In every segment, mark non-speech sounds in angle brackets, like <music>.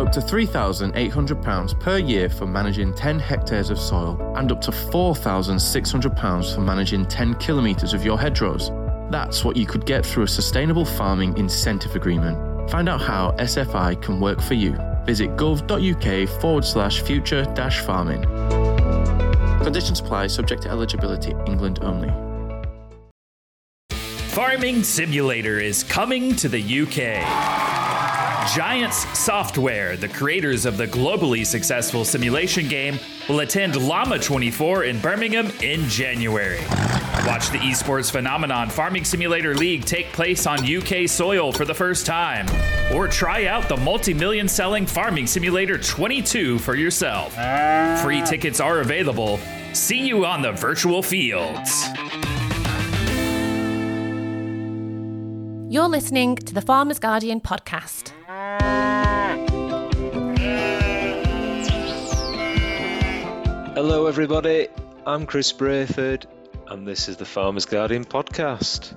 up to £3,800 per year for managing 10 hectares of soil, and up to £4,600 for managing 10 kilometres of your hedgerows. That's what you could get through a sustainable farming incentive agreement. Find out how SFI can work for you. Visit gov.uk forward slash future dash farming. Conditions apply, subject to eligibility, England only. Farming Simulator is coming to the UK. Giants Software, the creators of the globally successful simulation game, will attend LAMMA 24 in Birmingham in January. Watch the esports phenomenon Farming Simulator League take place on UK soil for the first time. Or try out the multi million selling Farming Simulator 22 for yourself. Free tickets are available. See you on the virtual fields. You're listening to the Farmers Guardian podcast. Hello, everybody. I'm Chris Brayford, and this is the Farmers Guardian podcast.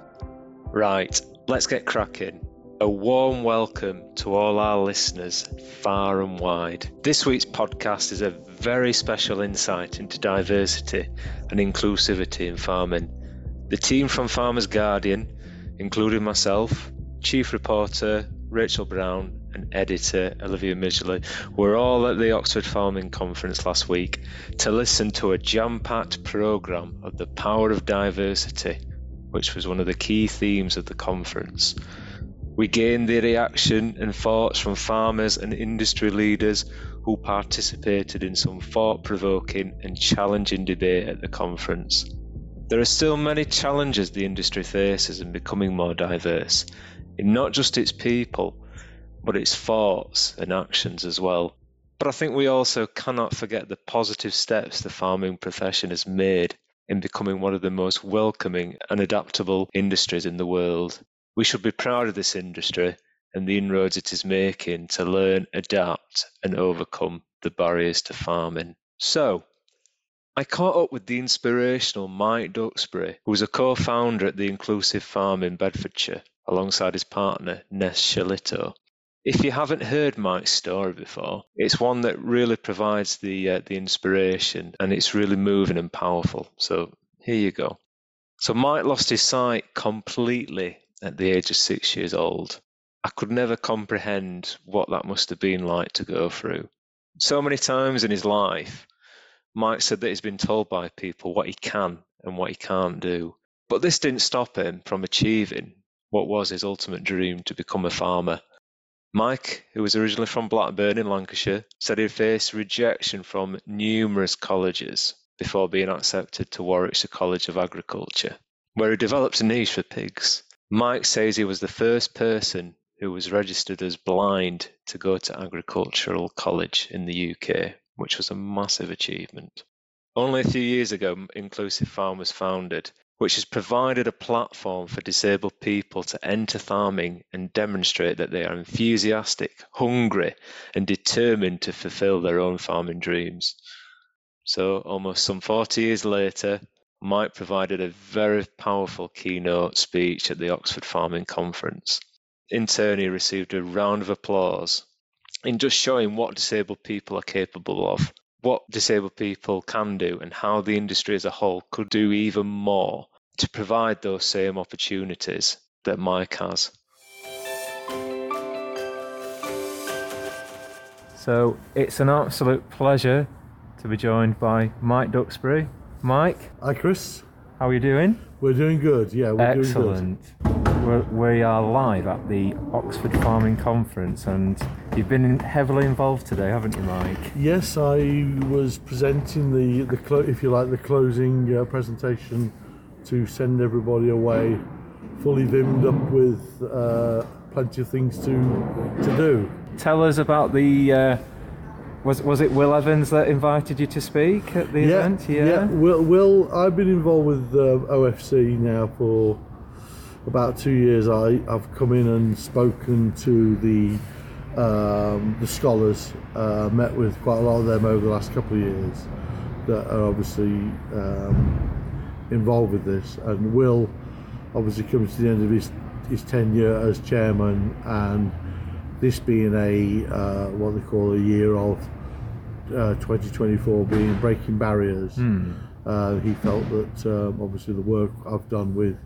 Right, let's get cracking. A warm welcome to all our listeners far and wide. This week's podcast is a very special insight into diversity and inclusivity in farming. The team from Farmers Guardian, including myself, Chief Reporter Rachael Brown, and editor Olivia Midgley were all at the Oxford Farming Conference last week to listen to a jam packed programme of the power of diversity, which was one of the key themes of the conference. We gained the reaction and thoughts from farmers and industry leaders who participated in some thought provoking and challenging debate at the conference. There are still many challenges the industry faces in becoming more diverse, in not just its people, but its thoughts and actions as well. But I think we also cannot forget the positive steps the farming profession has made in becoming one of the most welcoming and adaptable industries in the world. We should be proud of this industry and the inroads it is making to learn, adapt, and overcome the barriers to farming. So, I caught up with the inspirational Mike Duxbury, who was a co founder at the Inclusive Farm in Bedfordshire, alongside his partner, Ness Shalito. If you haven't heard Mike's story before, it's one that really provides the uh, the inspiration, and it's really moving and powerful. So here you go. So Mike lost his sight completely at the age of six years old. I could never comprehend what that must have been like to go through. So many times in his life, Mike said that he's been told by people what he can and what he can't do. But this didn't stop him from achieving what was his ultimate dream to become a farmer Mike, who was originally from Blackburn in Lancashire, said he faced rejection from numerous colleges before being accepted to Warwickshire College of Agriculture, where he developed a niche for pigs. Mike says he was the first person who was registered as blind to go to agricultural college in the UK, which was a massive achievement. Only a few years ago, Inclusive Farm was founded, which has provided a platform for disabled people to enter farming and demonstrate that they are enthusiastic, hungry, and determined to fulfill their own farming dreams. So, almost some 40 years later, Mike provided a very powerful keynote speech at the Oxford Farming Conference. In turn, he received a round of applause in just showing what disabled people are capable of what disabled people can do and how the industry as a whole could do even more to provide those same opportunities that Mike has. So it's an absolute pleasure to be joined by Mike Duxbury. Mike. Hi, Chris. How are you doing? We're doing good. Yeah, we're Excellent. doing good. We're, we are live at the Oxford Farming Conference, and you've been heavily involved today, haven't you, Mike? Yes, I was presenting the the clo- if you like the closing uh, presentation to send everybody away fully vimmed up with uh, plenty of things to to do. Tell us about the. Uh, was was it Will Evans that invited you to speak at the yeah, event? Yeah. Will, Will, I've been involved with uh, OFC now for about two years. I I've come in and spoken to the um, the scholars. Uh, met with quite a lot of them over the last couple of years that are obviously um, involved with this. And Will obviously comes to the end of his his tenure as chairman and this being a uh, what they call a year of uh, 2024 being breaking barriers, uh, he felt that um, obviously the work I've done with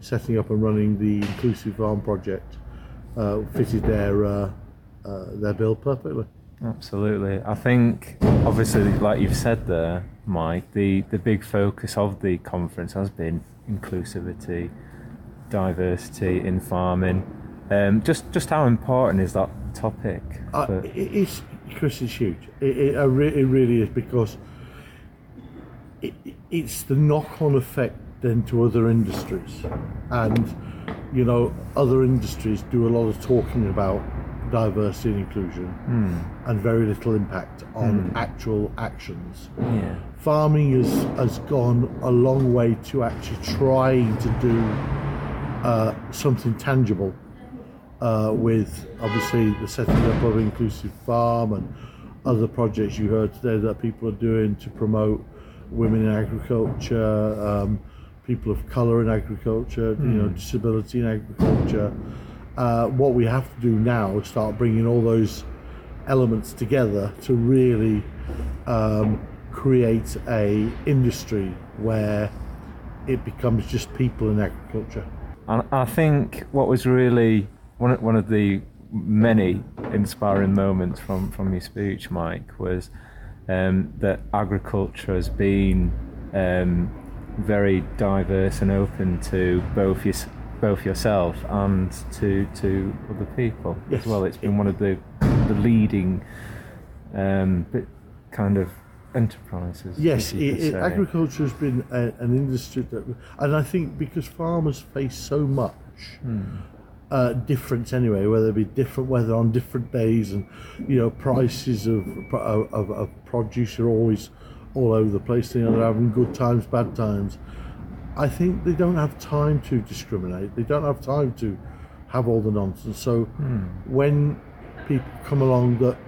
setting up and running the Inclusive Farm project uh, fitted their uh, uh, their bill perfectly. Absolutely. I think, obviously, like you've said there, Mike, the, the big focus of the conference has been inclusivity, diversity in farming. Um, just just how important is that topic? Uh, for- it- it's Chris is huge. It, it, it really is because it, it's the knock-on effect then to other industries, and you know other industries do a lot of talking about diversity and inclusion, and very little impact on actual actions. yeah. Farming has has gone a long way to actually trying to do uh, something tangible uh, with obviously the setting up of inclusive farm and other projects you heard today that people are doing to promote women in agriculture, um, people of colour in agriculture, you know, disability in agriculture. Uh, what we have to do now is start bringing all those elements together to really um, create a industry where it becomes just people in agriculture. And I think what was really one of, one of the many inspiring moments from, from your speech, Mike, was um, that agriculture has been um, very diverse and open to both your, both yourself and to to other people Yes. as well. It's been one of the the leading um, kind of enterprises. Yes, it, agriculture has been a, an industry that, and I think because farmers face so much uh, difference anyway, whether it be different weather on different days, and you know prices of of, of, of produce are always all over the place. You know they're having good times, bad times. I think they don't have time to discriminate. They don't have time to have all the nonsense. So hmm. when people come along that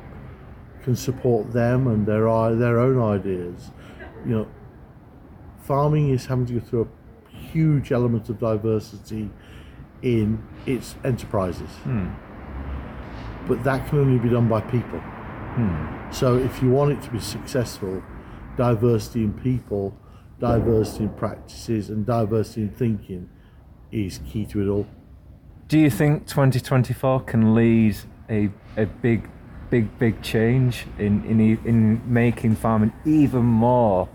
can support them and their their own ideas, you know, farming is having to go through a huge element of diversity in its enterprises. Hmm. But that can only be done by people. Hmm. So if you want it to be successful, diversity in people, diversity in practices, and diversity in thinking is key to it all. Do you think 2024 can lead a, a big, big, big change in, in, in making farming even more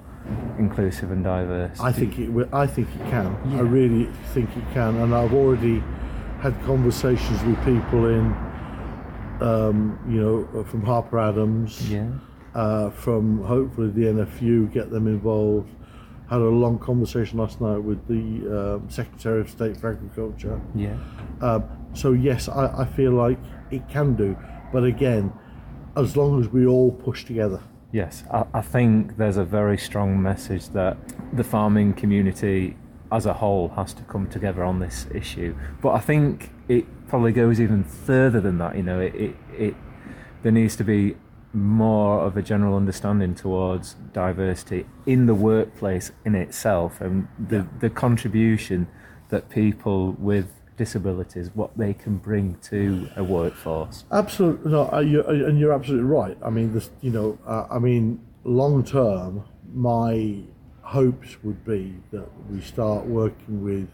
inclusive and diverse? I think it. will- I think it can. I really think it can, and I've already had conversations with people in, um, you know, from Harper Adams, Yeah. Uh, from hopefully the NFU, get them involved. Had a long conversation last night with the um, Secretary of State for Agriculture. Yeah. Um, so yes, I, I feel like it can do, but again, as long as we all push together. Yes, I, I think there's a very strong message that the farming community as a whole has to come together on this issue. But I think it probably goes even further than that. You know, it, it, it there needs to be more of a general understanding towards diversity in the workplace in itself and the, the contribution that people with disabilities what they can bring to a workforce. Absolutely, no, you're, and you're absolutely right. I mean, this, you know, uh, I mean, long term, my hopes would be that we start working with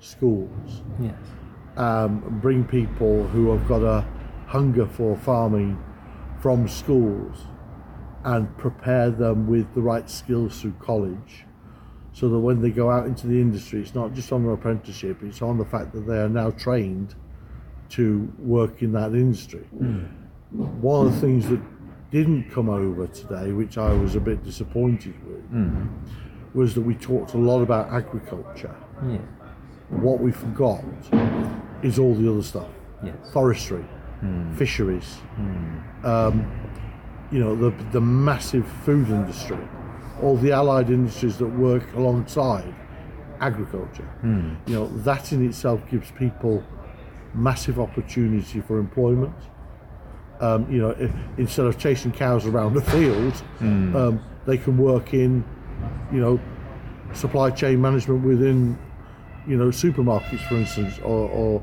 schools, Yes. um, bring people who have got a hunger for farming from schools, and prepare them with the right skills through college, so that when they go out into the industry, it's not just on an apprenticeship; it's on the fact that they are now trained to work in that industry. Hmm. One of the things that didn't come over today, which I was a bit disappointed with, hmm. was that we talked a lot about agriculture. Yeah. What we forgot is all the other stuff Yes. forestry, fisheries, um, you know, the, the massive food industry, all the allied industries that work alongside agriculture. You know, that in itself gives people massive opportunity for employment. Um, you know, if, instead of chasing cows around the field, um, they can work in, you know, supply chain management within, you know, supermarkets, for instance, or, or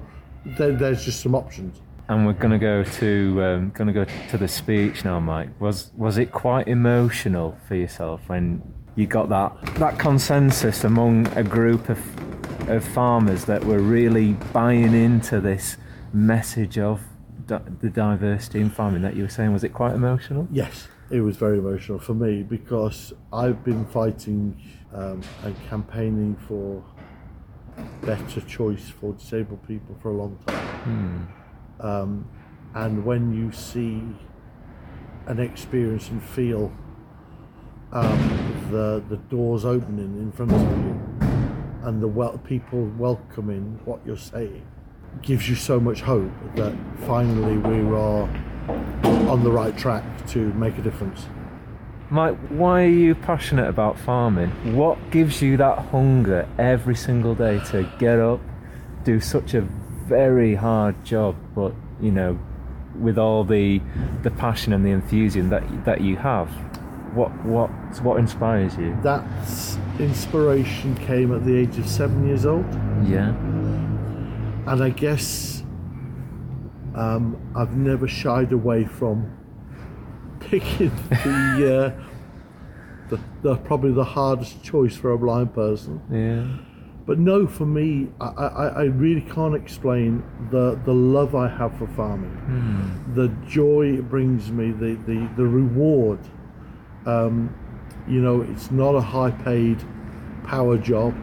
there, there's just some options. And we're going to go to um, going to go to the speech now, Mike. Was was it quite emotional for yourself when you got that that consensus among a group of of farmers that were really buying into this message of di- the diversity in farming that you were saying? Was it quite emotional? Yes, it was very emotional for me because I've been fighting um, and campaigning for better choice for disabled people for a long time. Um, and when you see and experience and feel um, the the doors opening in front of you and the wel- people welcoming what you're saying gives you so much hope that finally we are on the right track to make a difference. Mike, why are you passionate about farming? What gives you that hunger every single day to get up, do such a very hard job, but you know, with all the the passion and the enthusiasm that that you have? What what what inspires you? That inspiration came at the age of seven years old, Yeah. and I guess um, I've never shied away from picking <laughs> the, uh, the the probably the hardest choice for a blind person. Yeah. But no, for me, I, I, I really can't explain the, the love I have for farming, the joy it brings me, the, the, the reward. Um, you know, it's not a high paid power job,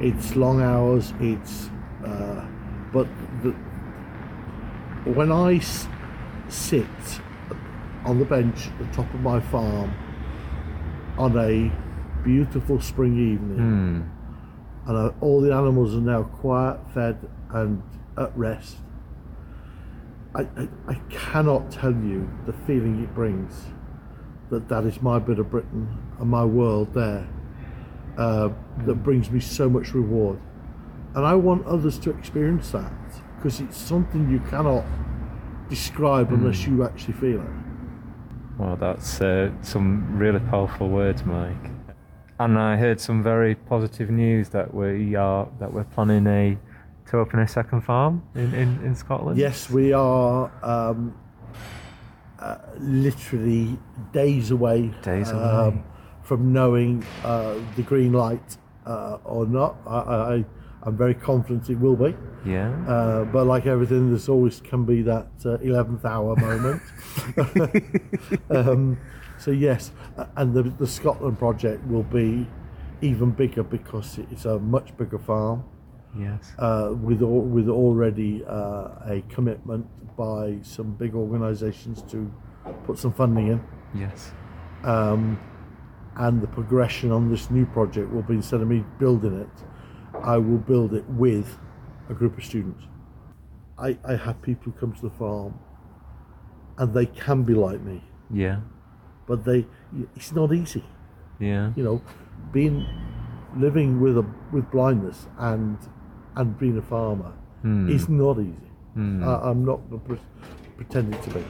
it's long hours, it's, uh, but the, when I s- sit on the bench at the top of my farm on a beautiful spring evening, and uh, all the animals are now quiet, fed, and at rest. I, I, I cannot tell you the feeling it brings that that is my bit of Britain and my world there uh, that brings me so much reward. And I want others to experience that because it's something you cannot describe unless you actually feel it. Well, that's uh, some really powerful words, Mike. And I heard some very positive news that we are that we're planning a to open a second farm in, in, in Scotland. Yes, we are um, uh, literally days away, Days um, away. from knowing uh, the green light uh, or not. I, I, I'm very confident it will be. Yeah. Uh, but like everything, there's always can be that uh, 11th hour moment. <laughs> <laughs> um, so yes, and the, the Scotland project will be even bigger because it's a much bigger farm yes. uh, with al- with already uh, a commitment by some big organisations to put some funding in, yes. um, and the progression on this new project will be instead of me building it, I will build it with a group of students. I, I have people come to the farm, and they can be like me, Yeah. But they it's not easy. Yeah. You know, being living with a with blindness and and being a farmer Hmm. is not easy. I, I'm not pre- pretending to be,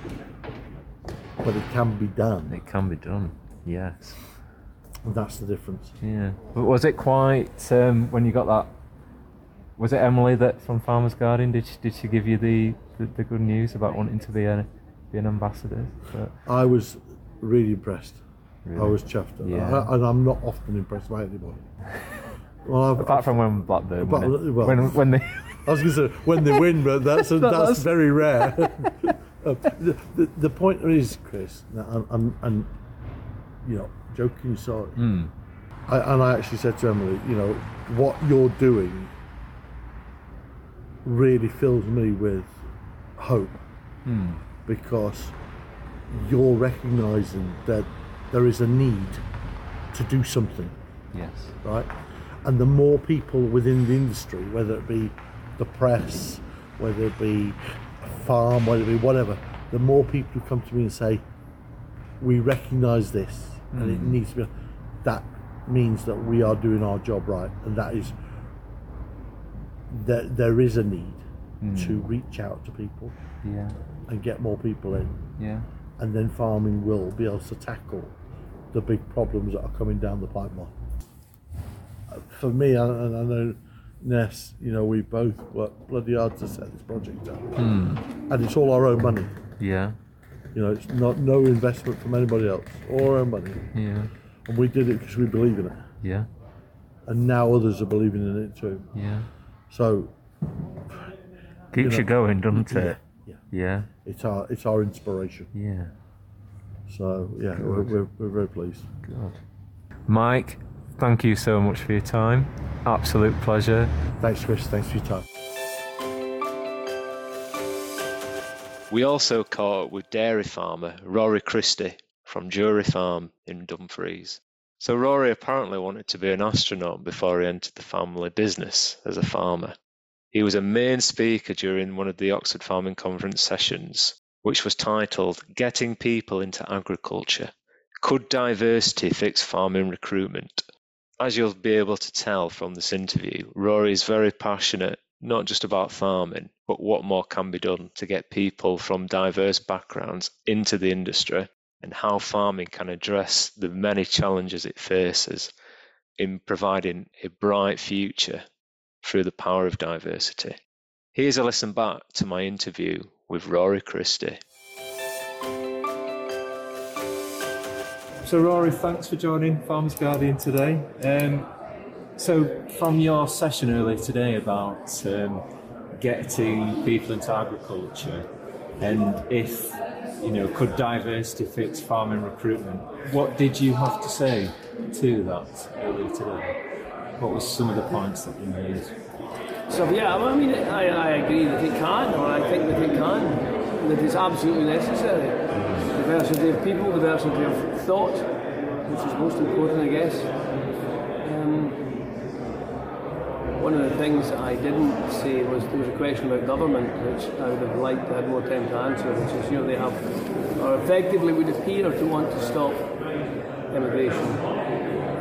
but it can be done. It can be done. Yes. And that's the difference. Yeah. But was it quite um, when you got that? Was it Emily that from Farmers Guardian? Did she, did she give you the, the, the good news about wanting to be a be an ambassador? But, I was really impressed. I was chuffed, Yeah. I, and I'm not often impressed by anybody. <laughs> Well, I've, apart from when Blackburn, But- won it. well- when when they I was going to say when they win, but that's <laughs> that's, That's- very rare. <laughs> Uh, the, the, the point is, Chris, and, you know, joking aside, Hmm. I, and I actually said to Emily, you know, what you're doing really fills me with hope Hmm. because you're recognizing that there is a need to do something. Yes, right? And the more people within the industry, whether it be the press, whether it be a farm, whether it be whatever, the more people who come to me and say, "We recognise this, and it hmm. needs to be," that means that we are doing our job right, and that is that there is a need hmm. to reach out to people yeah, and get more people in, yeah, and then farming will be able to tackle the big problems that are coming down the pipeline. Uh, For me, and I know Ness, you know, we both worked bloody hard to set this project up, and it's all our own money. Yeah. You know, it's not no investment from anybody else, all our own money, Yeah. and we did it because we believe in it, Yeah. and now others are believing in it too. Yeah. So Keeps know, you going, doesn't it? Yeah. Yeah. it's our it's our inspiration. Yeah. So yeah, we're, we're, we're very pleased. Good. Mike, thank you so much for your time. Absolute pleasure. Thanks, Chris. Thanks for your time. We also caught up with dairy farmer Rory Christie from Jury Farm in Dumfries. So Rory apparently wanted to be an astronaut before he entered the family business as a farmer. He was a main speaker during one of the Oxford Farming Conference sessions, which was titled Getting People into Agriculture. Could diversity fix farming recruitment? As you'll be able to tell from this interview, Rory is very passionate not just about farming, but what more can be done to get people from diverse backgrounds into the industry and how farming can address the many challenges it faces in providing a bright future through the power of diversity. Here's a listen back to my interview with Rory Christie. So, Rory, thanks for joining Farmers Guardian today. Um, so, from your session earlier today about um, getting people into agriculture and if, you know, could diversity fix farming recruitment, what did you have to say to that earlier today? What were some of the points that you made? So yeah, I mean, I, I agree that it can, or I think that it can, that it's absolutely necessary. Diversity of people, diversity of thought, which is most important, I guess. Um, one of the things I didn't say was there was a question about government, which I would have liked to have more time to answer, which is, you know, they have, or effectively would appear to want to stop immigration.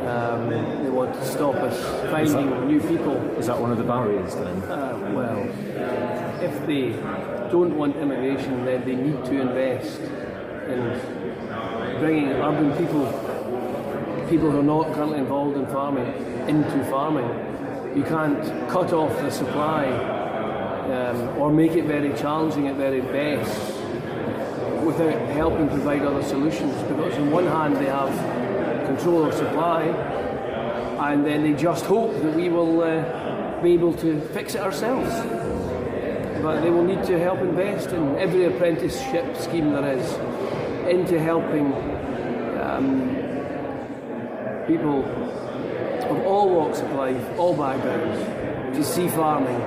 Um, to stop us finding new people Is that one of the barriers then? uh, well, if they don't want immigration, then they need to invest in bringing urban people, people who are not currently involved in farming, into farming. You can't cut off the supply um, or make it very challenging at very best without helping provide other solutions. Because on one hand, they have control of supply, and then they just hope that we will uh, be able to fix it ourselves. But they will need to help invest in every apprenticeship scheme there is into helping um, people of all walks of life, all backgrounds, to see farming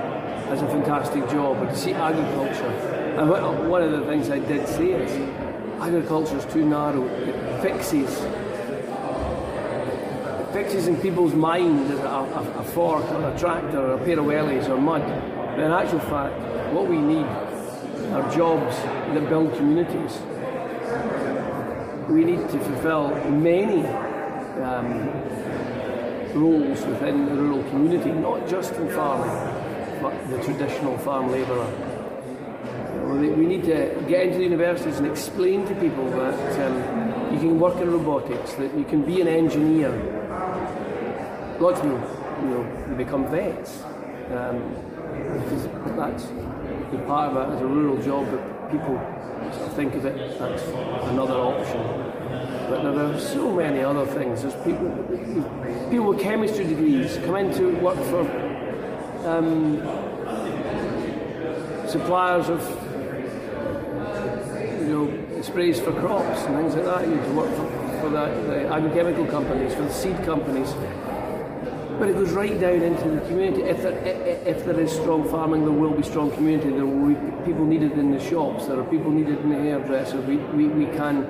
as a fantastic job and to see agriculture. And one one of the things I did say is agriculture is too narrow. It fixes fixes in people's mind a, a, a fork or a tractor or a pair of wellies or mud. But in actual fact, what we need are jobs that build communities. We need to fulfil many um, roles within the rural community, not just in farming, but the traditional farm labourer. We need to get into the universities and explain to people that um, you can work in robotics, that you can be an engineer. Lots of people, you know, they become vets. Um, that's the part of it as a rural job that people think of it, that's another option. But there are so many other things. There's people, people with chemistry degrees come in to work for um, suppliers of you know, sprays for crops and things like that. You work for, for the, the agrochemical companies, for the seed companies. But it goes right down into the community. If there, if there is strong farming, there will be strong community. There will be people needed in the shops. There are people needed in the hairdresser. We, we, we can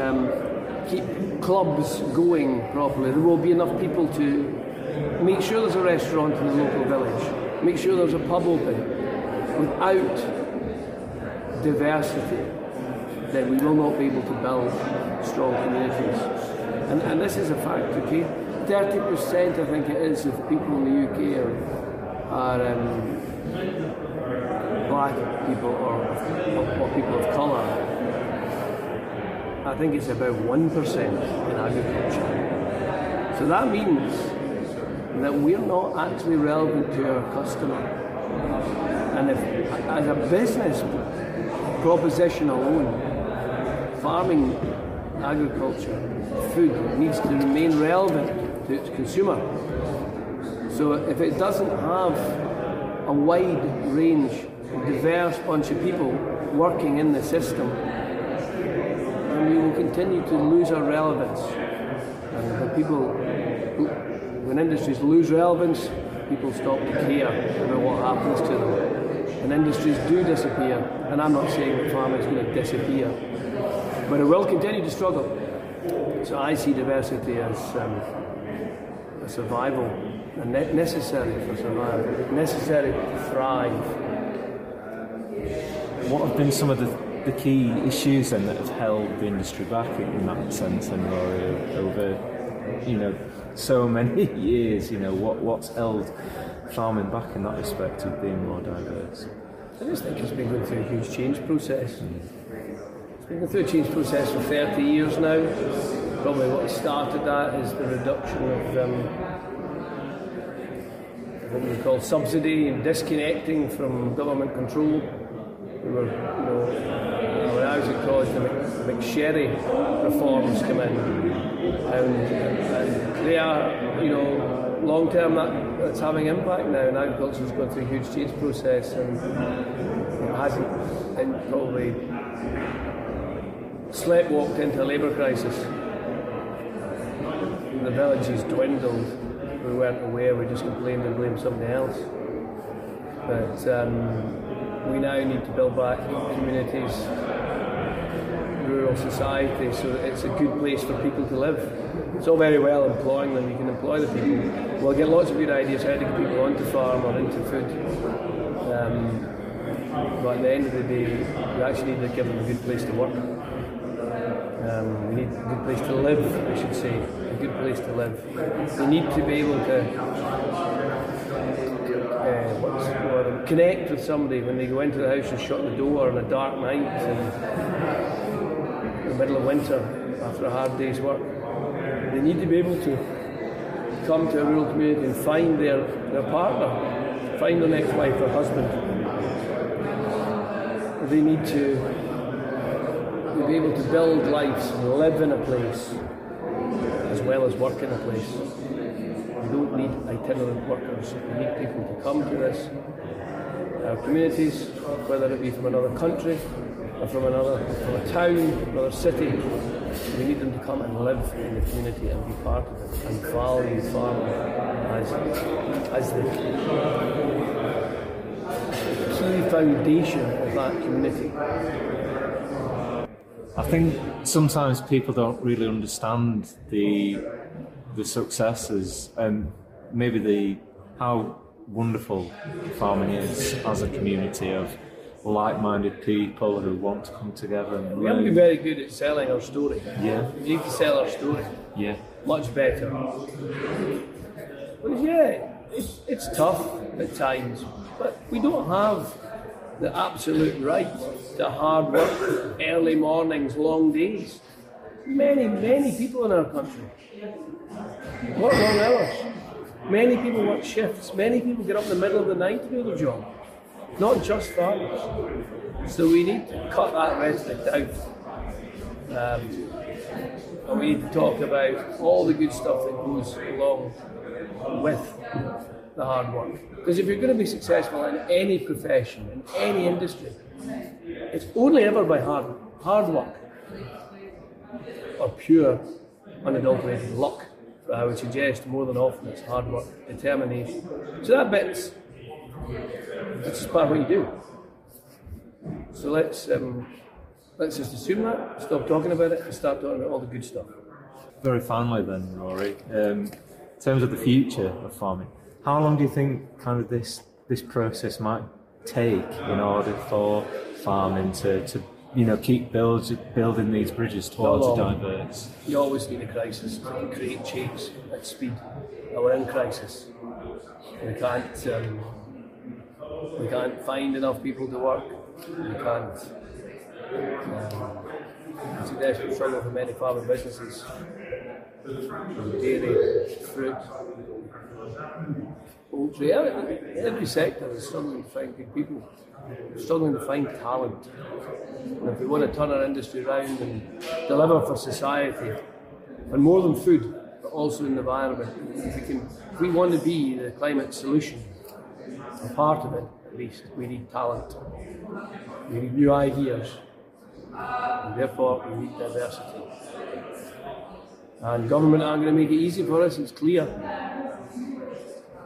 um, keep clubs going properly. There will be enough people to make sure there's a restaurant in the local village. Make sure there's a pub open. Without diversity, then we will not be able to build strong communities. And, and this is a fact, okay? 30% I think it is of people in the UK are, are um, black people or, or, people of colour. I think it's about 1% in agriculture. So that means that we're not actually relevant to our customer. And if, as a business proposition alone, farming, agriculture, food needs to remain relevant to its consumer. So if it doesn't have a wide range, diverse bunch of people working in the system, then we will continue to lose our relevance. And when people, when industries lose relevance, people stop to care about what happens to them. And industries do disappear, and I'm not saying that farming is going to disappear, but it will continue to struggle. So I see diversity as um, a survival, and ne- necessary for survival, necessary to thrive. What have been some of the, the key issues then that have held the industry back in, that sense, and Rory, over you know so many <laughs> years? You know what what's held farming back in that respect of being more diverse? I just think it's been going through a huge change process. Hmm. It's been going through a change process for 30 years now. Probably what started that is the reduction of um, what we call subsidy and disconnecting from government control. We were, you know, when I was at college, the MacSharry reforms come in, and, and they are, you know, long term that, that's having impact now. And agriculture has gone through a huge change process, and know, hasn't, and probably sleptwalked into a labour crisis. The villages dwindled. We weren't aware. We just complained and blamed somebody else. But um, we now need to build back communities, rural society, so that it's a good place for people to live. It's all very well employing them. You can employ the people. We'll get lots of good ideas how to get people onto farm or into food. Um, but at the end of the day, we actually need to give them a good place to work. Um, we need a good place to live, I should say. A good place to live. They need to be able to uh, the connect with somebody when they go into the house and shut the door on a dark night in the middle of winter after a hard day's work. They need to be able to come to a rural community and find their, their partner, find their next wife or husband. They need to be able to build lives and live in a place well as work in a place. We don't need itinerant workers. We need people to come to this. Our communities, whether it be from another country or from another from a town, another city, we need them to come and live in the community and be part of it and value farming as, as the key foundation of that community. I think sometimes people don't really understand the the successes and maybe the how wonderful farming is as a community of like-minded people who want to come together and We haven't been very good at selling our story. yeah, We need to sell our story yeah, much better. But yeah, it's, it's tough at times, but we don't have the absolute right to hard work, early mornings, long days. Many, many people in our country work long hours. Many people work shifts. Many people get up in the middle of the night to do their job. Not just farmers. So we need to cut that rhetoric down. Um, and we need to talk about all the good stuff that goes along with the hard work. Because if you're going to be successful in any profession, in any industry, it's only ever by hard, hard work or pure, unadulterated luck. But I would suggest more than often it's hard work, determination. So that bit's it's just part of what you do. So let's um, let's just assume that, stop talking about it, and start talking about all the good stuff. Very finally, then, Rory, um, in terms of the future of farming, how long do you think kind of this this process might take in order for farming to, to you know keep build, building these bridges towards a diverse? You always need a crisis to create change at speed. We're in crisis. We can't um, we can't find enough people to work. We can't. Um, it's a desperate struggle for many farming businesses. Dairy, fruit, poultry, every, sector is struggling to find good people, struggling to find talent. And if we want to turn our industry around and deliver for society, and more than food, but also in the environment, if we, can, if we want to be the climate solution, a part of it at least, we need talent. We need new ideas. And therefore, we need diversity. And government aren't going to make it easy for us, it's clear.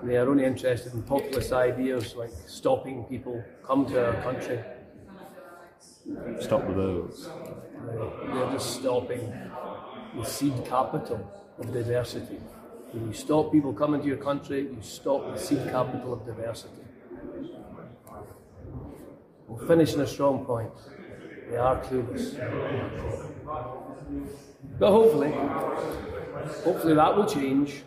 They are only interested in populist ideas like stopping people come to our country. Stop the boats. They're just stopping the seed capital of diversity. When you stop people coming to your country, you stop the seed capital of diversity. We'll finish in a strong point. They are clueless. But hopefully, hopefully that will change.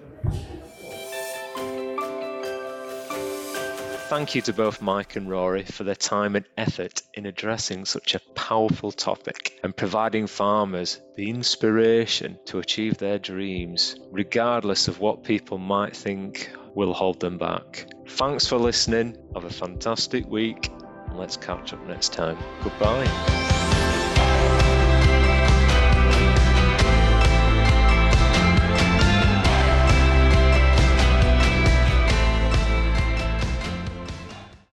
Thank you to both Mike and Rory for their time and effort in addressing such a powerful topic and providing farmers the inspiration to achieve their dreams, regardless of what people might think will hold them back. Thanks for listening. Have a fantastic week, let's catch up next time. Goodbye.